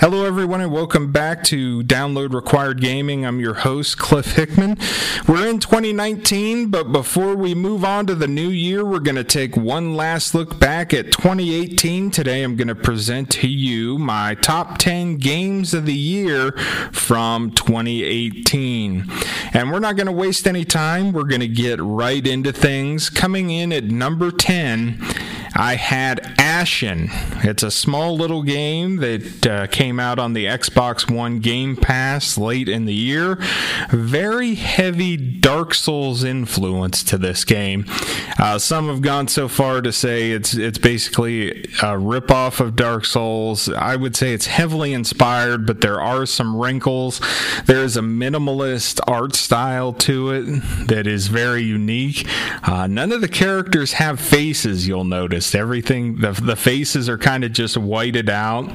Hello, everyone, and welcome back to Download Required Gaming. I'm your host, Cliff Hickman. We're in 2019, but before we move on to the new year, we're going to take one last look back at 2018. Today, I'm going to present to you my top 10 games of the year from 2018. And we're not going to waste any time. We're going to get right into things. Coming in at number 10, I had Ashen. It's a small little game that uh, came out on the Xbox One Game Pass late in the year. Very heavy Dark Souls influence to this game. Uh, some have gone so far to say it's it's basically a ripoff of Dark Souls. I would say it's heavily inspired, but there are some wrinkles. There is a minimalist art style to it that is very unique. Uh, none of the characters have faces. You'll notice Everything the the faces are kind of just whited out.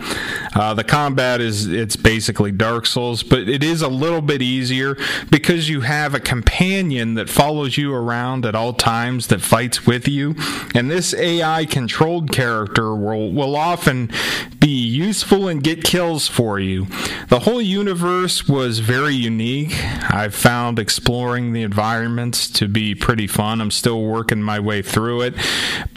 Uh, the combat is it's basically Dark Souls, but it is a little bit easier because you have a companion that follows you around at all times that fights with you, and this AI controlled character will will often be useful and get kills for you. The whole universe was very unique. I've found exploring the environments to be pretty fun. I'm still working my way through it,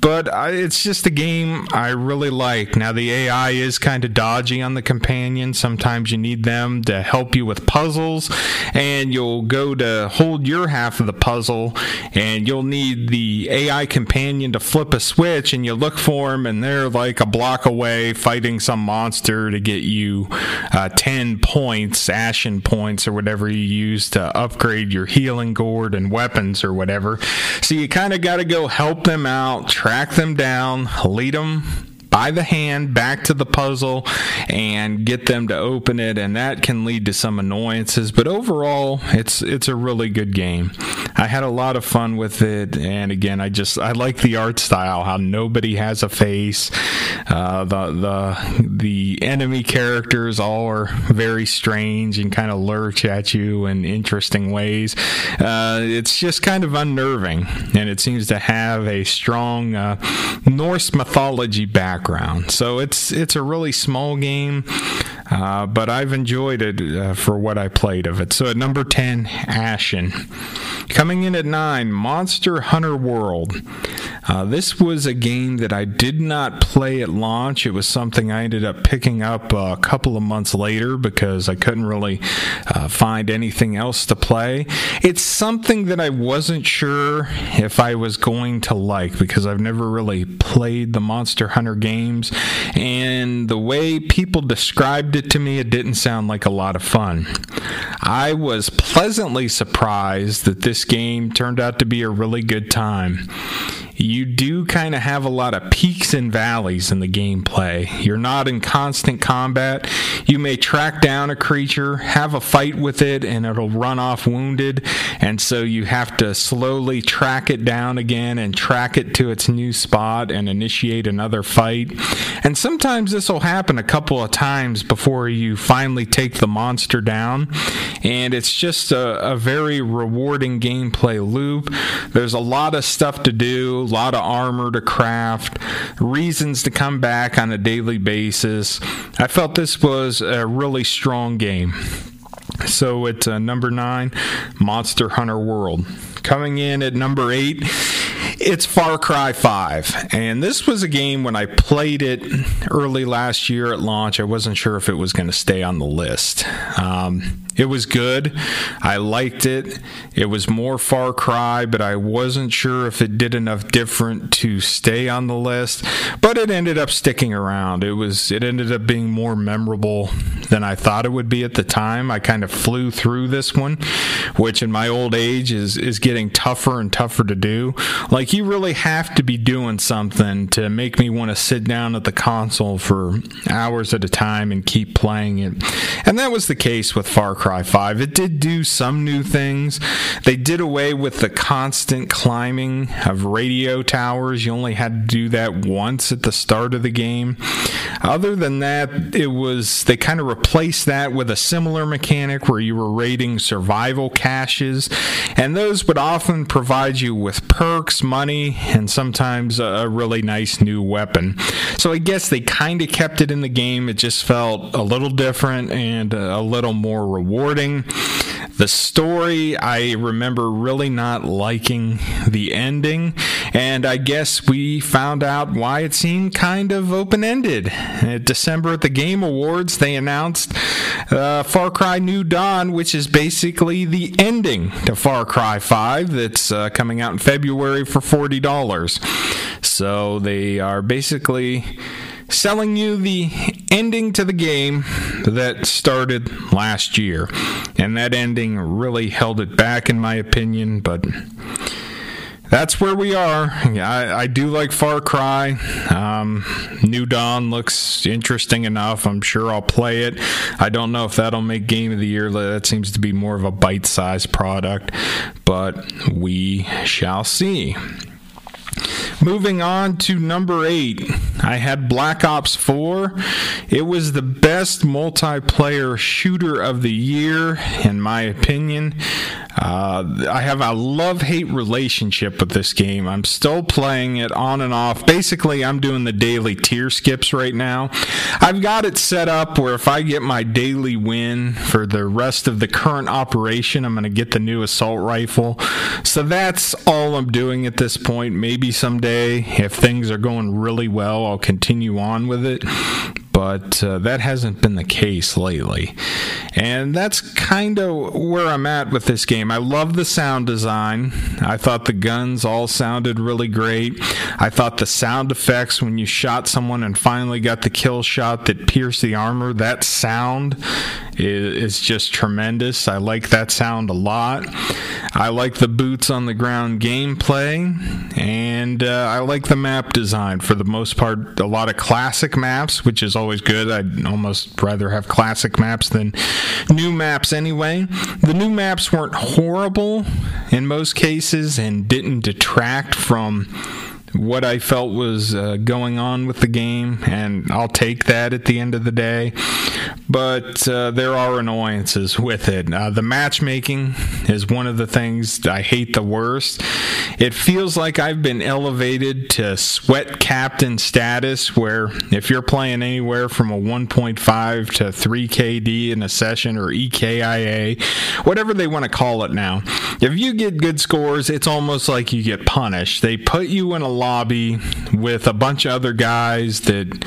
but I, it's just a game I really like. Now, the AI is kind of dodgy on the companion. Sometimes you need them to help you with puzzles, and you'll go to hold your half of the puzzle, and you'll need the AI companion to flip a switch, and you look for them, and they're like a block away fighting some monster to get you uh, 10 points, ashen points, or whatever you use to upgrade your healing gourd and weapons or whatever. So you kind of got to go help them out, track them down down, lead them by the hand back to the puzzle and get them to open it and that can lead to some annoyances. But overall it's it's a really good game. I had a lot of fun with it and again i just i like the art style how nobody has a face. Uh, the the the enemy characters all are very strange and kind of lurch at you in interesting ways. Uh, it's just kind of unnerving and it seems to have a strong uh, norse mythology background background. So it's it's a really small game, uh, but I've enjoyed it uh, for what I played of it. So at number ten, Ashen. Coming in at nine, Monster Hunter World. Uh, this was a game that I did not play at launch. It was something I ended up picking up a couple of months later because I couldn't really uh, find anything else to play. It's something that I wasn't sure if I was going to like because I've never really played the Monster Hunter games, and the way people described it to me, it didn't sound like a lot of fun. I was pleasantly surprised that this game turned out to be a really good time you do kind of have a lot of peaks and valleys in the gameplay. You're not in constant combat. You may track down a creature, have a fight with it, and it'll run off wounded. And so you have to slowly track it down again and track it to its new spot and initiate another fight. And sometimes this will happen a couple of times before you finally take the monster down. And it's just a, a very rewarding gameplay loop. There's a lot of stuff to do a lot of armor to craft, reasons to come back on a daily basis. I felt this was a really strong game. So at uh, number nine, Monster Hunter World. Coming in at number eight, it's Far Cry 5. And this was a game when I played it early last year at launch, I wasn't sure if it was going to stay on the list. Um, it was good. I liked it. It was more Far Cry, but I wasn't sure if it did enough different to stay on the list. But it ended up sticking around. It was it ended up being more memorable than I thought it would be at the time. I kind of flew through this one, which in my old age is is getting tougher and tougher to do. Like you really have to be doing something to make me want to sit down at the console for hours at a time and keep playing it. And that was the case with Far Cry Cry 5. It did do some new things. They did away with the constant climbing of radio towers. You only had to do that once at the start of the game. Other than that, it was they kind of replaced that with a similar mechanic where you were raiding survival caches, and those would often provide you with perks, money, and sometimes a really nice new weapon. So I guess they kind of kept it in the game. It just felt a little different and a little more rewarding. The story, I remember really not liking the ending, and I guess we found out why it seemed kind of open ended. December at the Game Awards, they announced uh, Far Cry New Dawn, which is basically the ending to Far Cry 5 that's uh, coming out in February for $40. So they are basically selling you the ending to the game that started last year. And that ending really held it back, in my opinion, but that's where we are. I, I do like Far Cry. Um, New Dawn looks interesting enough. I'm sure I'll play it. I don't know if that'll make Game of the Year. That seems to be more of a bite sized product, but we shall see. Moving on to number eight, I had Black Ops 4. It was the best multiplayer shooter of the year, in my opinion. Uh, I have a love hate relationship with this game. I'm still playing it on and off. Basically, I'm doing the daily tier skips right now. I've got it set up where if I get my daily win for the rest of the current operation, I'm going to get the new assault rifle. So that's all I'm doing at this point. Maybe someday, if things are going really well, I'll continue on with it but uh, that hasn't been the case lately. And that's kind of where I'm at with this game. I love the sound design. I thought the guns all sounded really great. I thought the sound effects when you shot someone and finally got the kill shot that pierced the armor, that sound is, just tremendous. I like that sound a lot. I like the boots on the ground gameplay, and uh, I like the map design for the most part. A lot of classic maps, which is always good. I'd almost rather have classic maps than new maps anyway. The new maps weren't horrible in most cases and didn't detract from what I felt was uh, going on with the game, and I'll take that at the end of the day. But uh, there are annoyances with it. Uh, the matchmaking is one of the things I hate the worst. It feels like I've been elevated to sweat captain status, where if you're playing anywhere from a 1.5 to 3 KD in a session or EKIA, whatever they want to call it now, if you get good scores, it's almost like you get punished. They put you in a lobby with a bunch of other guys that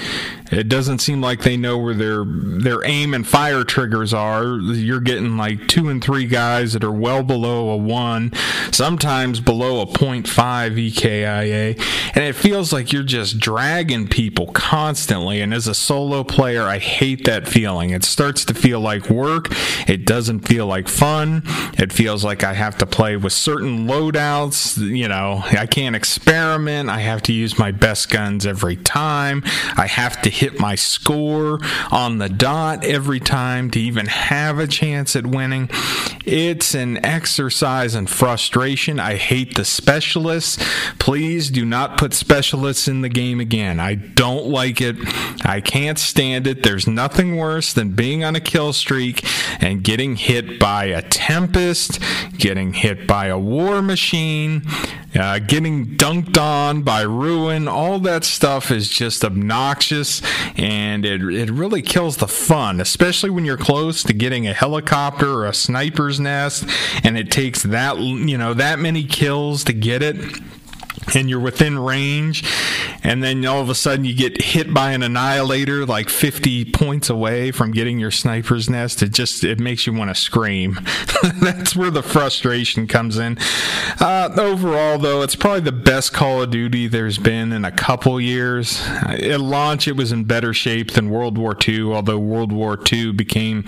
it doesn't seem like they know where their their aim and fire triggers are. You're getting like two and three guys that are well below a one, sometimes below a 0.5 EKIA, and it feels like you're just dragging people constantly. And as a solo player, I hate that feeling. It starts to feel like work. It doesn't feel like fun. It feels like I have to play with certain loadouts. You know, I can't experiment. I have to use my best guns every time. I have to hit my score on the dot every time to even have a chance at winning. It's an exercise in frustration. I hate the specialists. Please do not put specialists in the game again. I don't like it. I can't stand it. There's nothing worse than being on a kill streak and getting hit by a Tempest, getting hit by a War Machine, uh, getting dunked on by Ruin. All that stuff is just obnoxious and it, it really kills the fun, especially when you're close to getting a helicopter or a sniper's nest, and it takes that you know that many kills to get it and you're within range and then all of a sudden you get hit by an annihilator like 50 points away from getting your sniper's nest it just it makes you want to scream. That's where the frustration comes in. Uh, overall though it's probably the best call of duty there's been in a couple years. At launch it was in better shape than world war ii although world war ii became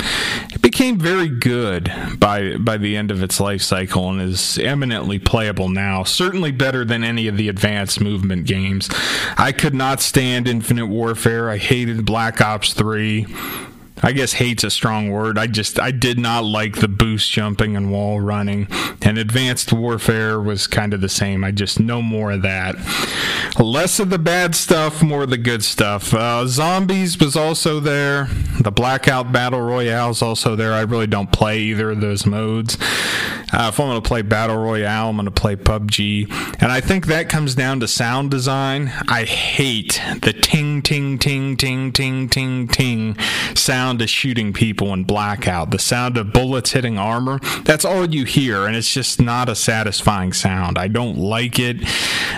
it became very good by by the end of its life cycle and is eminently playable now. Certainly better than any of the advanced movement games. I could not stand Infinite Warfare. I hated Black Ops 3. I guess hate's a strong word. I just I did not like the boost jumping and wall running. And Advanced Warfare was kind of the same. I just no more of that. Less of the bad stuff, more of the good stuff. Uh, Zombies was also there. The Blackout Battle Royale is also there. I really don't play either of those modes. Uh, if I'm going to play Battle Royale, I'm going to play PUBG. And I think that comes down to sound design. I hate the ting, ting, ting, ting, ting, ting, ting sound of shooting people in Blackout. The sound of bullets hitting armor. That's all you hear, and it's just not a satisfying sound. I don't like it.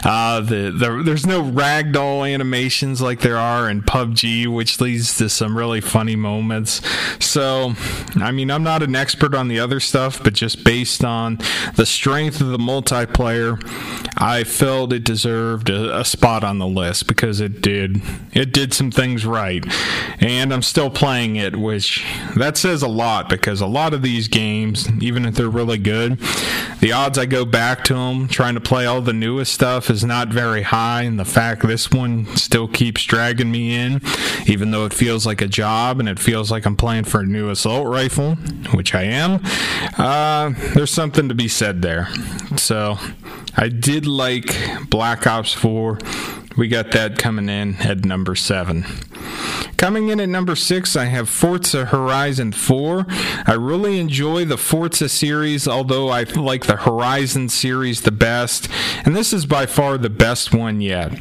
Uh, the, the, there's no ragdoll animations like there are in PUBG, which leads to some really funny moments. So, I mean, I'm not an expert on the other stuff, but just based on the strength of the multiplayer, I felt it deserved a, a spot on the list because it did. It did some things right, and I'm still playing it, which that says a lot because a lot of these games, even if they're really good, the odds I go back to them trying to play all the newest stuff is not very high, and the fact this one still keeps dragging me in, even though it feels like a job and it feels like I'm playing for a new assault rifle, which I am. Uh, there's something to be said there. So I did like Black Ops 4. We got that coming in at number seven. Coming in at number six, I have Forza Horizon 4. I really enjoy the Forza series, although I like the Horizon series the best, and this is by far the best one yet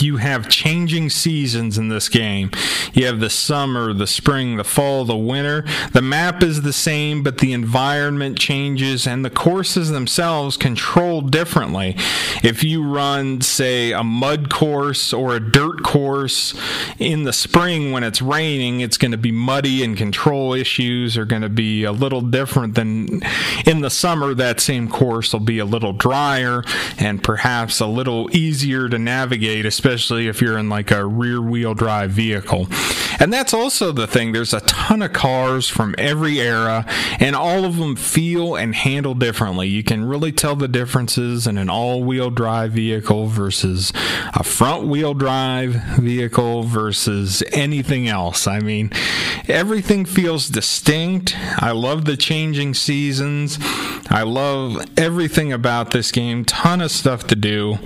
you have changing seasons in this game. You have the summer, the spring, the fall, the winter. The map is the same, but the environment changes and the courses themselves control differently. If you run, say, a mud course or a dirt course in the spring when it's raining, it's going to be muddy and control issues are going to be a little different than in the summer. That same course will be a little drier and perhaps a little easier to navigate especially if you're in like a rear wheel drive vehicle. And that's also the thing. There's a ton of cars from every era, and all of them feel and handle differently. You can really tell the differences in an all wheel drive vehicle versus a front wheel drive vehicle versus anything else. I mean, everything feels distinct. I love the changing seasons. I love everything about this game. Ton of stuff to do.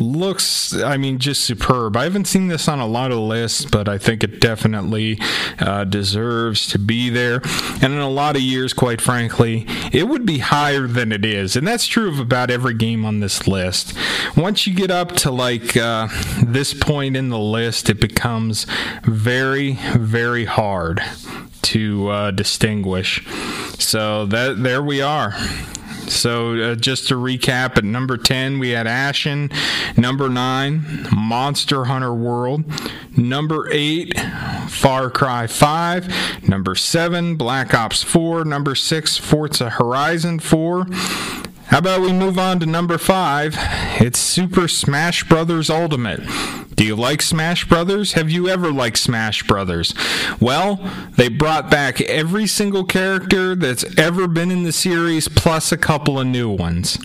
Looks, I mean, just superb. I haven't seen this on a lot of lists, but I think it definitely uh, deserves to be there. And in a lot of years, quite frankly, it would be higher than it is. And that's true of about every game on this list. Once you get up to like uh, this point in the list, it becomes very, very hard to uh, distinguish. So that there we are. So uh, just to recap, at number 10 we had Ashen, number 9 Monster Hunter World, number 8 Far Cry 5, number 7 Black Ops 4, number 6 Forza Horizon 4, how about we move on to number five? It's Super Smash Brothers Ultimate. Do you like Smash Brothers? Have you ever liked Smash Brothers? Well, they brought back every single character that's ever been in the series, plus a couple of new ones.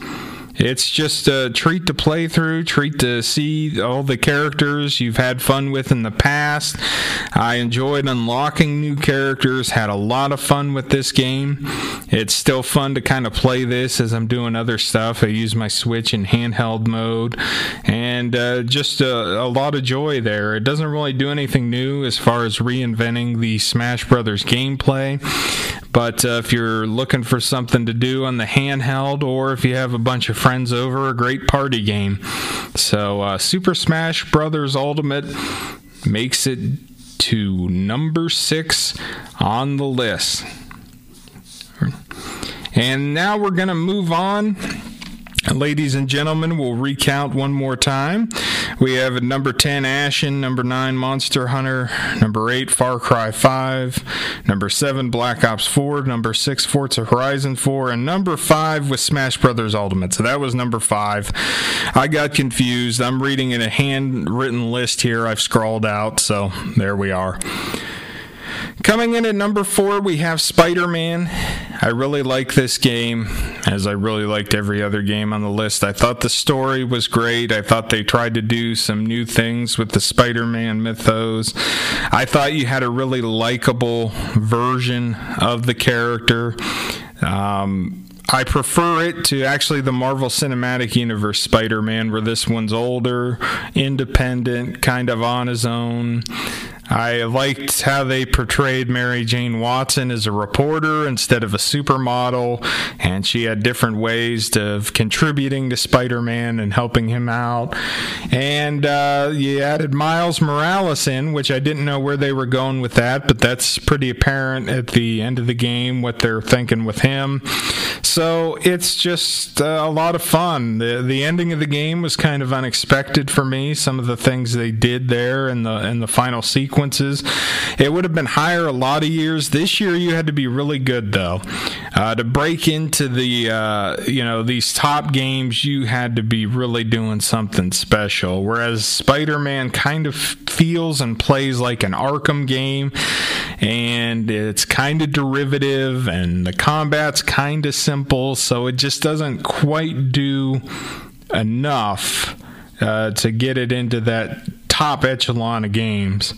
It's just a treat to play through, treat to see all the characters you've had fun with in the past. I enjoyed unlocking new characters, had a lot of fun with this game. It's still fun to kind of play this as I'm doing other stuff. I use my Switch in handheld mode, and uh, just a, a lot of joy there. It doesn't really do anything new as far as reinventing the Smash Brothers gameplay. But uh, if you're looking for something to do on the handheld, or if you have a bunch of friends over, a great party game. So, uh, Super Smash Brothers Ultimate makes it to number six on the list. And now we're going to move on Ladies and gentlemen, we'll recount one more time. We have at number 10 Ashen, number 9 Monster Hunter, number 8 Far Cry 5, number 7 Black Ops 4, number 6 Forza Horizon 4, and number 5 with Smash Brothers Ultimate. So that was number 5. I got confused. I'm reading in a handwritten list here I've scrawled out, so there we are. Coming in at number four, we have Spider Man. I really like this game. as I really liked every other game on the list. I thought the story was great. I thought they tried to do some new things with the Spider Man mythos. I thought you had a really likable version of the character. Um, I prefer it to actually the Marvel Cinematic Universe Spider Man, where this one's older, independent, kind of on his own. I liked how they portrayed Mary Jane Watson as a reporter instead of a supermodel, and she had different ways of contributing to Spider Man and helping him out. And uh, you added Miles Morales in, which I didn't know where they were going with that, but that's pretty apparent at the end of the game what they're thinking with him. So it's just uh, a lot of fun. The the ending of the game was kind of unexpected for me. Some of the things they did there in the in the final sequence It would have been higher a lot of years. This year, you had to be really good though uh, to break into the uh, you know these top games. You had to be really doing something special. Whereas Spider-Man kind of feels and plays like an Arkham game, and it's kind of derivative, and the combat's kind of simple, so it just doesn't quite do enough uh, to get it into that top echelon of games.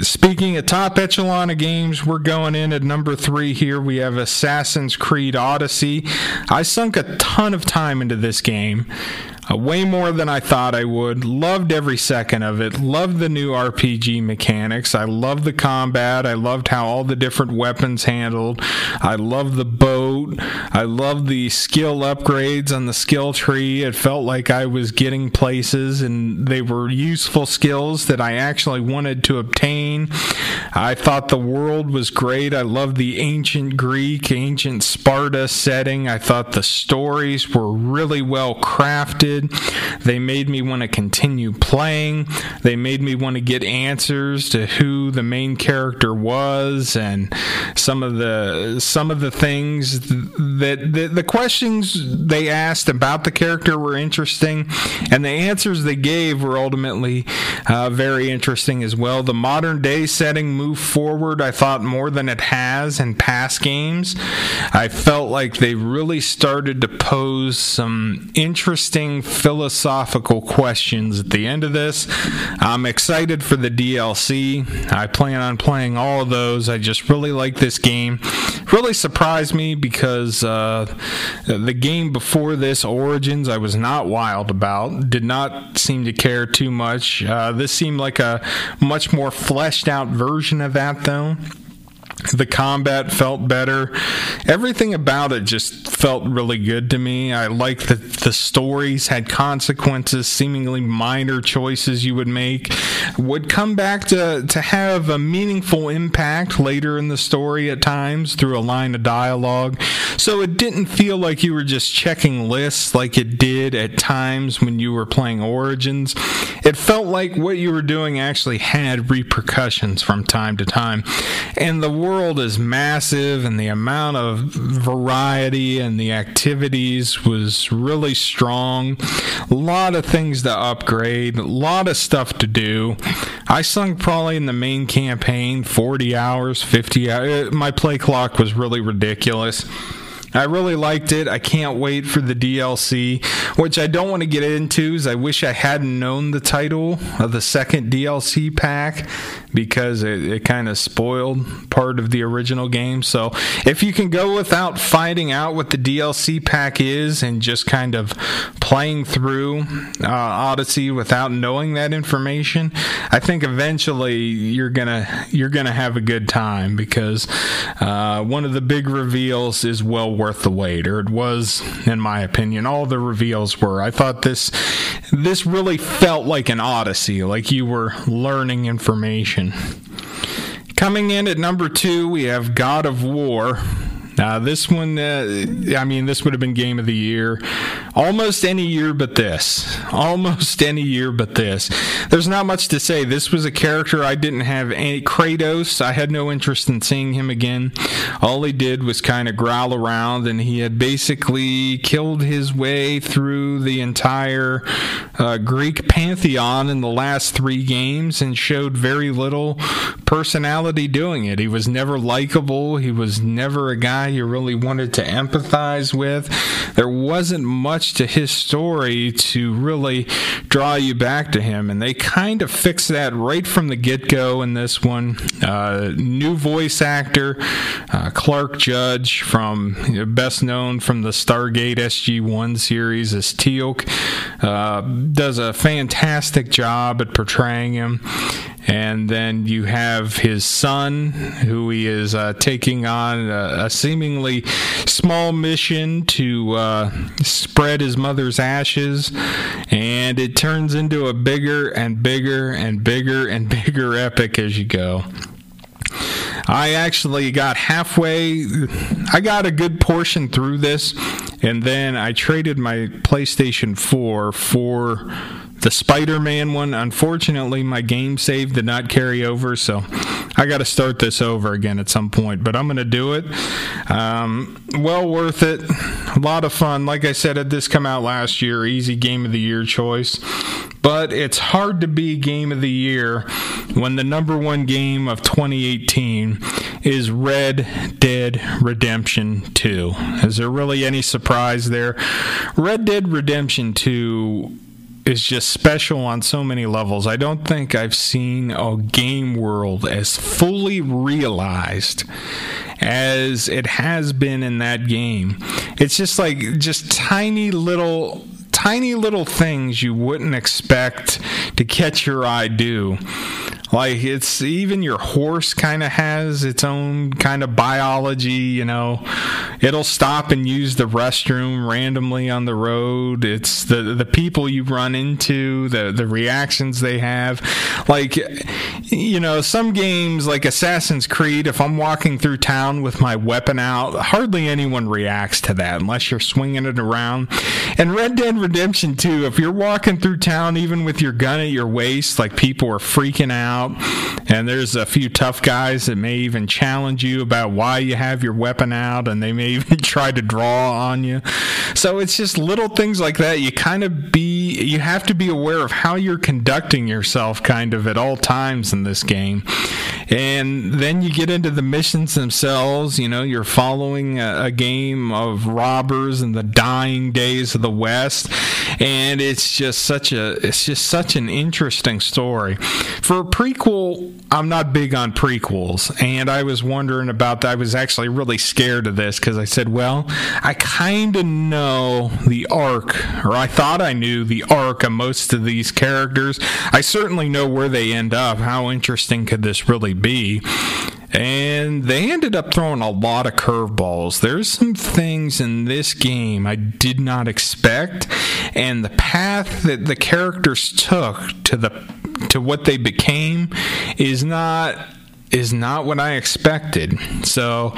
Speaking of top echelon of games, we're going in at number three here. We have Assassin's Creed Odyssey. I sunk a ton of time into this game uh, way more than I thought I would. Loved every second of it. Loved the new RPG mechanics. I loved the combat. I loved how all the different weapons handled. I loved the I loved the skill upgrades on the skill tree. It felt like I was getting places and they were useful skills that I actually wanted to obtain. I thought the world was great. I loved the ancient Greek, ancient Sparta setting. I thought the stories were really well crafted. They made me want to continue playing. They made me want to get answers to who the main character was and some of the some of the things that the, the questions they asked about the character were interesting, and the answers they gave were ultimately uh, very interesting as well. The modern day setting moved forward, I thought, more than it has in past games. I felt like they really started to pose some interesting philosophical questions at the end of this. I'm excited for the DLC. I plan on playing all of those. I just really like this game. Really surprised me because uh, the game before this, Origins, I was not wild about. Did not seem to care too much. Uh, this seemed like a much more fleshed out version of that, though. The combat felt better. Everything about it just felt really good to me. I liked that the stories had consequences, seemingly minor choices you would make would come back to, to have a meaningful impact later in the story at times through a line of dialogue. So it didn't feel like you were just checking lists like it did at times when you were playing Origins. It felt like what you were doing actually had repercussions from time to time. And the world is massive, and the amount of variety and the activities was really strong. A lot of things to upgrade, a lot of stuff to do. I sunk probably in the main campaign 40 hours, 50 hours. Uh, my play clock was really ridiculous. I really liked it. I can't wait for the DLC, which I don't want to get into. Is I wish I hadn't known the title of the second DLC pack because it, it kind of spoiled part of the original game. So if you can go without finding out what the DLC pack is and just kind of playing through uh, Odyssey without knowing that information, I think eventually you're gonna you're gonna have a good time because uh, one of the big reveals is well worth the wait, or it was, in my opinion. All the reveals were. I thought this this really felt like an Odyssey, like you were learning information. Coming in at number two, we have God of War. Uh, this one, uh, I mean, this would have been game of the year. almost any year but this. Almost any year but this. There's not much to say. This was a character I didn't have any. Kratos, I had no interest in seeing him again. All he did was kind of growl around, and he had basically killed his way through the entire uh, Greek pantheon in the last three games and showed very little personality doing it. He was never likable, he was never a guy you really wanted to empathize with. There wasn't much to his story to really draw you back to him, and they kind of fixed that right from the get go in this one. Uh, new voice actor, uh, Clark Judge, from you know, best known from the Stargate SG One series as Teal'c, uh, does a fantastic job at portraying him. And then you have his son, who he is uh, taking on a, a, seemingly small mission to uh, spread his mother's ashes. And it turns into a bigger and bigger and bigger and bigger epic as you go. I actually got halfway, I got a good portion through this, and then I traded my PlayStation 4 for the Spider-Man one. Unfortunately, my game save did not carry over, so I got to start this over again at some point. But I'm going to do it. Um, well worth it. A lot of fun. Like I said, had this come out last year, easy game of the year choice. But it's hard to be game of the year when the number one game of 2018 is Red Dead Redemption 2. Is there really any surprise there? Red Dead Redemption 2 is just special on so many levels. I don't think I've seen a game world as fully realized as it has been in that game. It's just like just tiny little tiny little things you wouldn't expect to catch your eye do like it's even your horse kind of has its own kind of biology, you know. It'll stop and use the restroom randomly on the road. It's the the people you run into, the the reactions they have. Like you know, some games like Assassin's Creed, if I'm walking through town with my weapon out, hardly anyone reacts to that unless you're swinging it around. And Red Dead Redemption 2, if you're walking through town even with your gun at your waist, like people are freaking out out. And there's a few tough guys that may even challenge you about why you have your weapon out, and they may even try to draw on you. So it's just little things like that. You kind of be, you have to be aware of how you're conducting yourself kind of at all times in this game. And then you get into the missions themselves. You know, you're following a, a game of robbers in the dying days of the West. And it's just such a, it's just such an interesting story. For a prequel, I'm not big on prequels, and I was wondering about that. I was actually really scared of this because I said, well, I kind of know the arc, or I thought I knew the arc of most of these characters. I certainly know where they end up. How interesting could this really be? and they ended up throwing a lot of curveballs. There's some things in this game I did not expect, and the path that the characters took to the to what they became is not is not what I expected. So,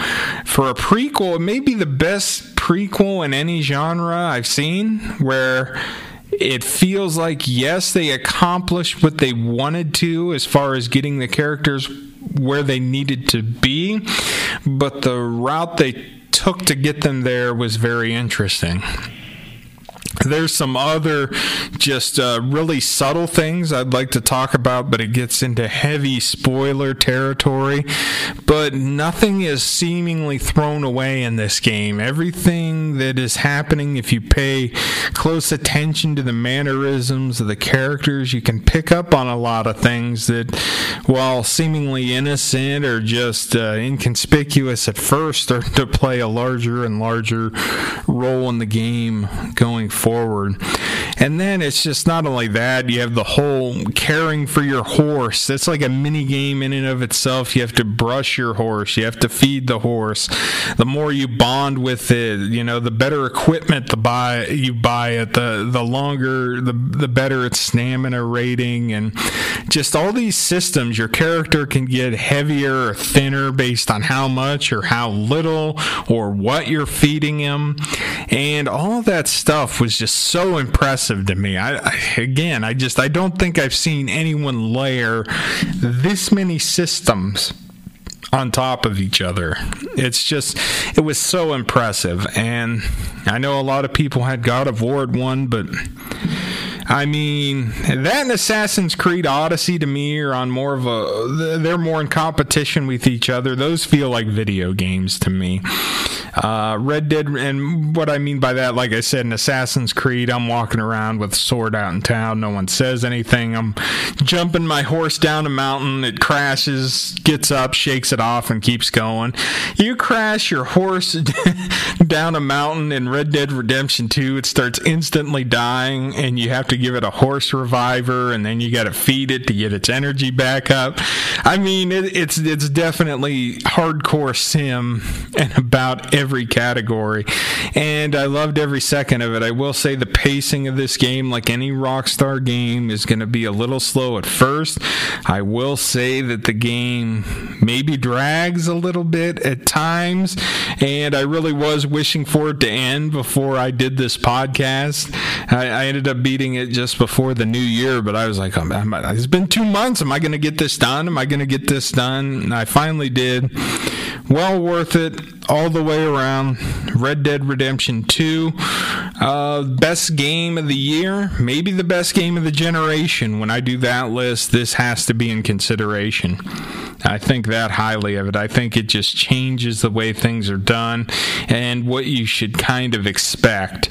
for a prequel, it may be the best prequel in any genre I've seen where it feels like yes, they accomplished what they wanted to as far as getting the characters where they needed to be, but the route they took to get them there was very interesting. There's some other just uh, really subtle things I'd like to talk about, but it gets into heavy spoiler territory. But nothing is seemingly thrown away in this game. Everything that is happening, if you pay close attention to the mannerisms of the characters, you can pick up on a lot of things that, while seemingly innocent or just uh, inconspicuous at first, start to play a larger and larger role in the game going forward forward. And then it's just not only that, you have the whole caring for your horse. That's like a mini game in and of itself. You have to brush your horse, you have to feed the horse. The more you bond with it, you know, the better equipment the buy you buy it, the the longer the the better its stamina rating and just all these systems your character can get heavier or thinner based on how much or how little or what you're feeding him. And all that stuff was was just so impressive to me. I, I again, I just I don't think I've seen anyone layer this many systems on top of each other. It's just, it was so impressive. And I know a lot of people had God of War one, but I mean, that and Assassin's Creed Odyssey to me are on more of a, they're more in competition with each other. Those feel like video games to me. Uh, Red Dead, and what I mean by that, like I said, in Assassin's Creed, I'm walking around with sword out in town. No one says anything. I'm jumping my horse down a mountain. It crashes, gets up, shakes it off, and keeps going. You crash your horse down a mountain in Red Dead Redemption 2, it starts instantly dying, and you have to give it a horse reviver, and then you got to feed it to get its energy back up. I mean, it, it's it's definitely hardcore sim and about category, and I loved every second of it. I will say the pacing of this game, like any Rockstar game, is going to be a little slow at first. I will say that the game maybe drags a little bit at times, and I really was wishing for it to end before I did this podcast. I, I ended up beating it just before the new year, but I was like, I'm, I'm, it's been two months. Am I going to get this done? Am I going to get this done? And I finally did well worth it all the way around. Red Dead Redemption 2, uh, best game of the year, maybe the best game of the generation. When I do that list, this has to be in consideration. I think that highly of it. I think it just changes the way things are done and what you should kind of expect.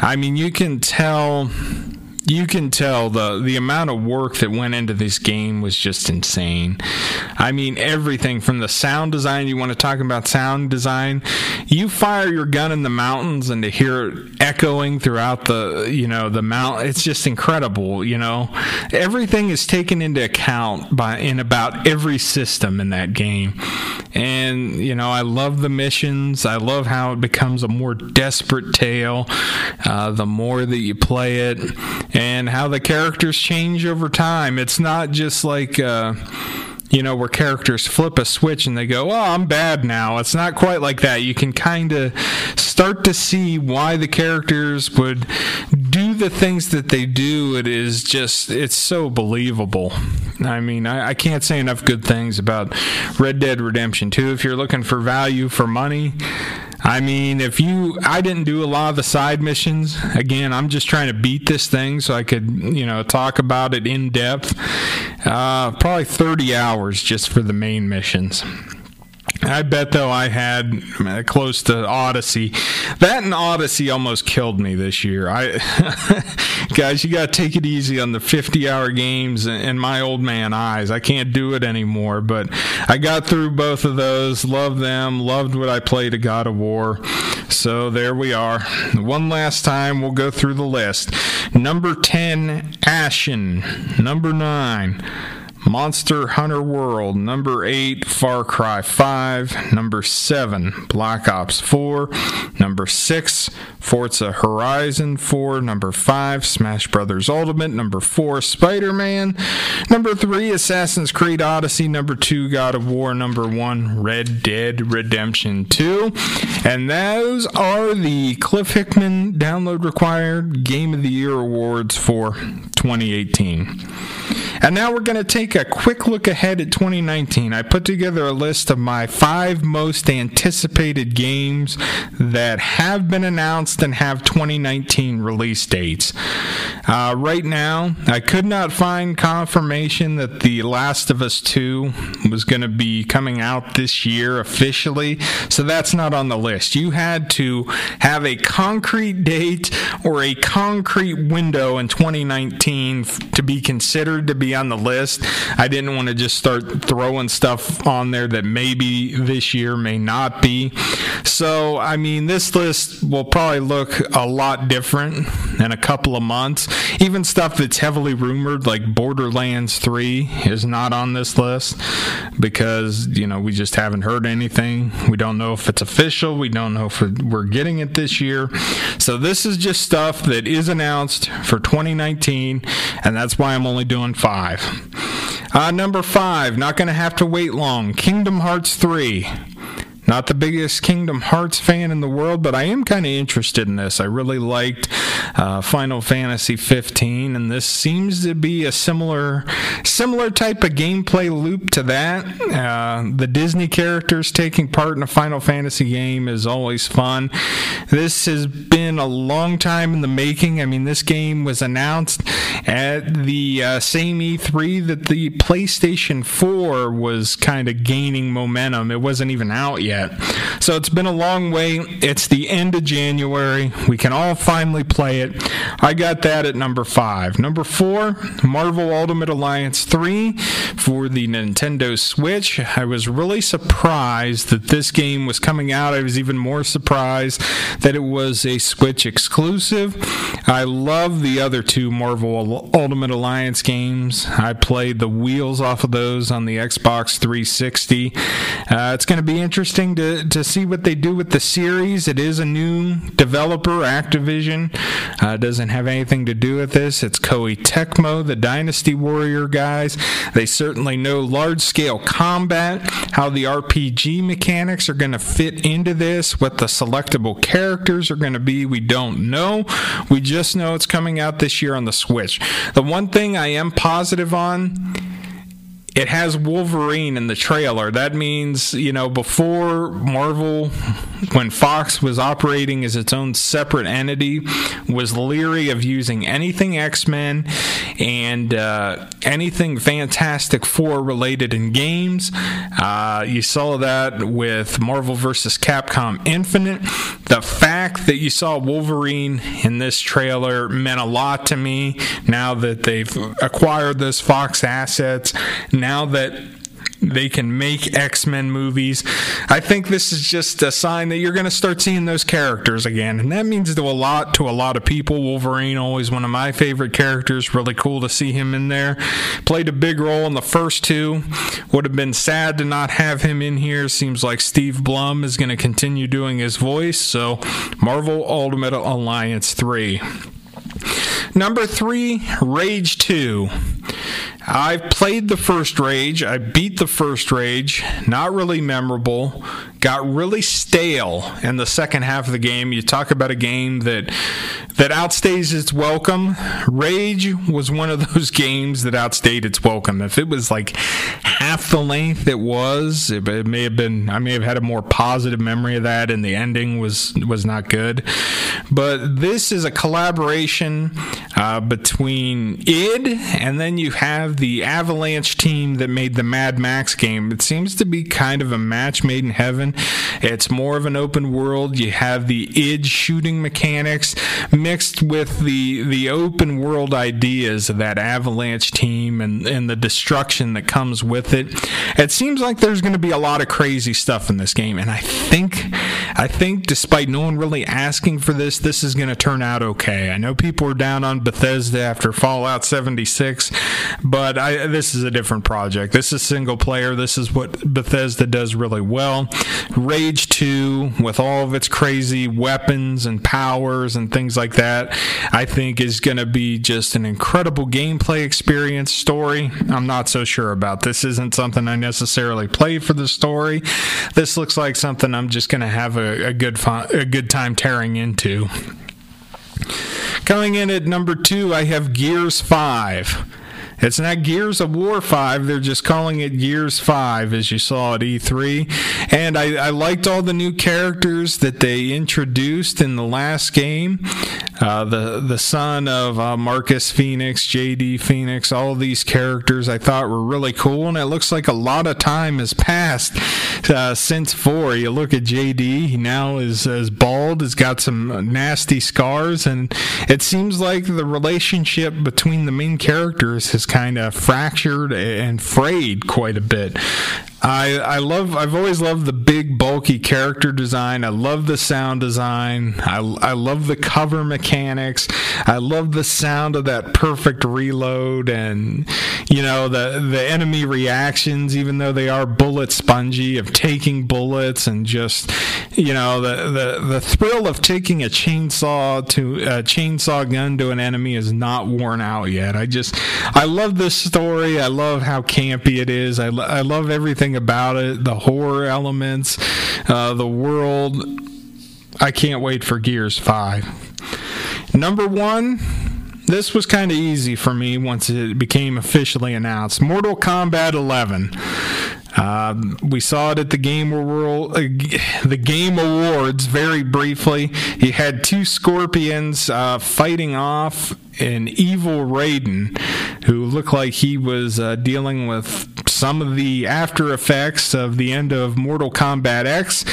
I mean, you can tell you can tell the the amount of work that went into this game was just insane. I mean, everything from the sound design. You want to talk about sound design? You fire your gun in the mountains and to hear it echoing throughout the you know the mount. It's just incredible. You know, everything is taken into account by in about every system in that game. And you know, I love the missions. I love how it becomes a more desperate tale uh, the more that you play it and how the characters change over time. It's not just like. Uh, you know, where characters flip a switch and they go, Oh, I'm bad now. It's not quite like that. You can kind of start to see why the characters would the things that they do. It is just, it's so believable. I mean, I, I can't say enough good things about Red Dead Redemption 2. If you're looking for value for money, I mean, if you, I didn't do a lot of the side missions. Again, I'm just trying to beat this thing so I could, you know, talk about it in depth. Uh, probably 30 hours just for the main missions. I bet though I had close to Odyssey. That and Odyssey almost killed me this year. I guys, you got to take it easy on the 50-hour games in my old man eyes. I can't do it anymore, but I got through both of those. Loved them. Loved what I played at God of War. So there we are. One last time we'll go through the list. Number 10, Ashen. Number 9, Monster Hunter World, number 8, Far Cry 5, number 7, Black Ops 4, number 6, Forza Horizon 4, number 5, Smash Brothers Ultimate, number 4, Spider Man, number 3, Assassin's Creed Odyssey, number 2, God of War, number 1, Red Dead Redemption 2. And those are the Cliff Hickman Download Required Game of the Year Awards for 2018. And now we're going to take a quick look ahead at 2019. I put together a list of my five most anticipated games that have been announced and have 2019 release dates. Uh, right now, I could not find confirmation that The Last of Us 2 was going to be coming out this year officially, so that's not on the list. You had to have a concrete date or a concrete window in 2019 to be considered to be on the list. I didn't want to just start throwing stuff on there that maybe this year may not be. So, I mean, this list will probably look a lot different in a couple of months. Even stuff that's heavily rumored, like Borderlands 3, is not on this list because, you know, we just haven't heard anything. We don't know if it's official. We don't know if we're getting it this year. So, this is just stuff that is announced for 2019, and that's why I'm only doing five. Uh, number five, not going to have to wait long. Kingdom Hearts 3. Not the biggest Kingdom Hearts fan in the world, but I am kind of interested in this. I really liked uh, Final Fantasy 15, and this seems to be a similar similar type of gameplay loop to that. Uh, the Disney characters taking part in a Final Fantasy game is always fun. This has been a long time in the making. I mean, this game was announced at the uh, same E3 that the PlayStation 4 was kind of gaining momentum. It wasn't even out yet yet. So it's been a long way. It's the end of January. We can all finally play it. I got that at number five. Number four, Marvel Ultimate Alliance 3 for the Nintendo Switch. I was really surprised that this game was coming out. I was even more surprised that it was a Switch exclusive. I love the other two Marvel Ultimate Alliance games. I played the wheels off of those on the Xbox 360. Uh, it's going to be interesting interesting to, to see what they do with the series. It is a new developer, Activision. Uh, doesn't have anything to do with this. It's Koei Tecmo, the Dynasty Warrior guys. They certainly know large scale combat, how the RPG mechanics are going to fit into this, what the selectable characters are going to be. We don't know. We just know it's coming out this year on the Switch. The one thing I am positive on it has Wolverine in the trailer. That means, you know, before Marvel, when Fox was operating as its own separate entity, was leery of using anything X Men and uh, anything Fantastic Four related in games. Uh, you saw that with Marvel vs. Capcom Infinite. The fact that you saw Wolverine in this trailer meant a lot to me now that they've acquired those Fox assets now that they can make X Men movies. I think this is just a sign that you're going to start seeing those characters again, and that means to a lot to a lot of people. Wolverine, always one of my favorite characters. Really cool to see him in there. Played a big role in the first two. Would have been sad to not have him in here. Seems like Steve Blum is going to continue doing his voice. So, Marvel Ultimate Alliance three. Number three, Rage 2. I've played the first Rage. I beat the first Rage. Not really memorable. Got really stale in the second half of the game. You talk about a game that that outstays its welcome. Rage was one of those games that outstayed its welcome. If it was like half the length it was, it, it may have been. I may have had a more positive memory of that, and the ending was was not good. But this is a collaboration uh, between id and then you have the Avalanche team that made the Mad Max game. It seems to be kind of a match made in heaven. It's more of an open world. You have the id shooting mechanics mixed with the the open world ideas of that Avalanche team and, and the destruction that comes with it. It seems like there's going to be a lot of crazy stuff in this game, and I think I think despite no one really asking for this, this is going to turn out okay. I know people are down on Bethesda after Fallout 76, but I, this is a different project. This is single player. This is what Bethesda does really well. Rage 2, with all of its crazy weapons and powers and things like that, I think is going to be just an incredible gameplay experience story. I'm not so sure about. This isn't something I necessarily play for the story. This looks like something I'm just going to have a, a good fun, a good time tearing into. Coming in at number two, I have Gears 5. It's not Gears of War 5. They're just calling it Gears 5, as you saw at E3. And I, I liked all the new characters that they introduced in the last game. Uh, the the son of uh, Marcus Fenix, JD Fenix, all these characters I thought were really cool, and it looks like a lot of time has passed uh, since four. You look at JD; he now is as bald, has got some nasty scars, and it seems like the relationship between the main characters has kind of fractured and frayed quite a bit. I I love I've always loved the big bulky character design. I love the sound design. I I love the cover mechanics. I love the sound of that perfect reload and you know the the enemy reactions even though they are bullet spongy of taking bullets and just you know the the the thrill of taking a chainsaw to a chainsaw gun to an enemy is not worn out yet. I just I love this story. I love how campy it is. I I love everything everything about it, the horror elements, uh, the world. I can't wait for Gears 5. Number one, this was kind of easy for me once it became officially announced. Mortal Kombat 11. Uh, we saw it at the Game World, uh, the Game Awards very briefly. He had two scorpions uh, fighting off an evil Raiden who looked like he was uh, dealing with some of the after effects of the end of Mortal Kombat X.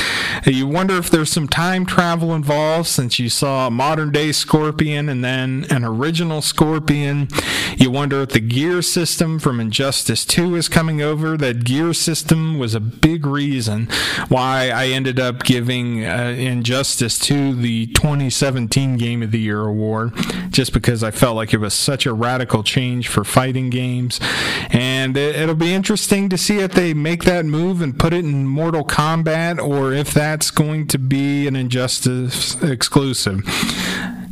You wonder if there's some time travel involved since you saw a modern day Scorpion and then an original Scorpion. You wonder if the gear system from Injustice 2 is coming over. That gear system was a big reason why I ended up giving uh, Injustice 2 the 2017 Game of the Year award, just because I felt like it was such a radical change for fighting games. And it, will be interesting to see if they make that move and put it in Mortal Kombat or if that's going to be an Injustice exclusive.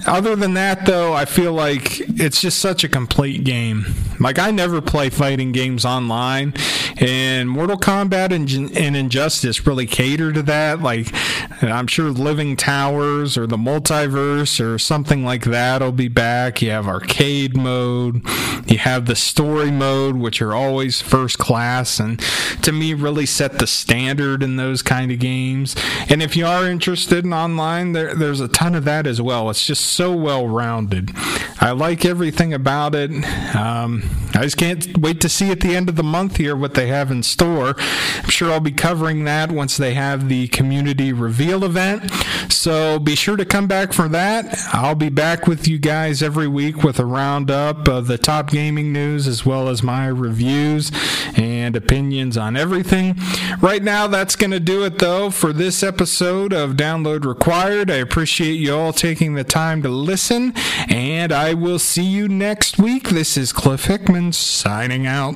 Other than that, though, I feel like it's just such a complete game. Like, I never play fighting games online, and Mortal Kombat and, and Injustice really cater to that. Like, I'm sure Living Towers or the Multiverse or something like that will be back. You have arcade mode, you have the story mode, which are always first class, and to me, really set the standard in those kind of games. And if you are interested in online, there, there's a ton of that as well. It's just so well rounded. I like everything about it. Um, I just can't wait to see at the end of the month here what they have in store. I'm sure I'll be covering that once they have the community reveal event. So be sure to come back for that. I'll be back with you guys every week with a roundup of the top gaming news as well as my reviews and opinions on everything. Right now, that's going to do it though for this episode of Download Required. I appreciate you all taking the time to listen, and I will see you next week. This is Cliff Hickman signing out.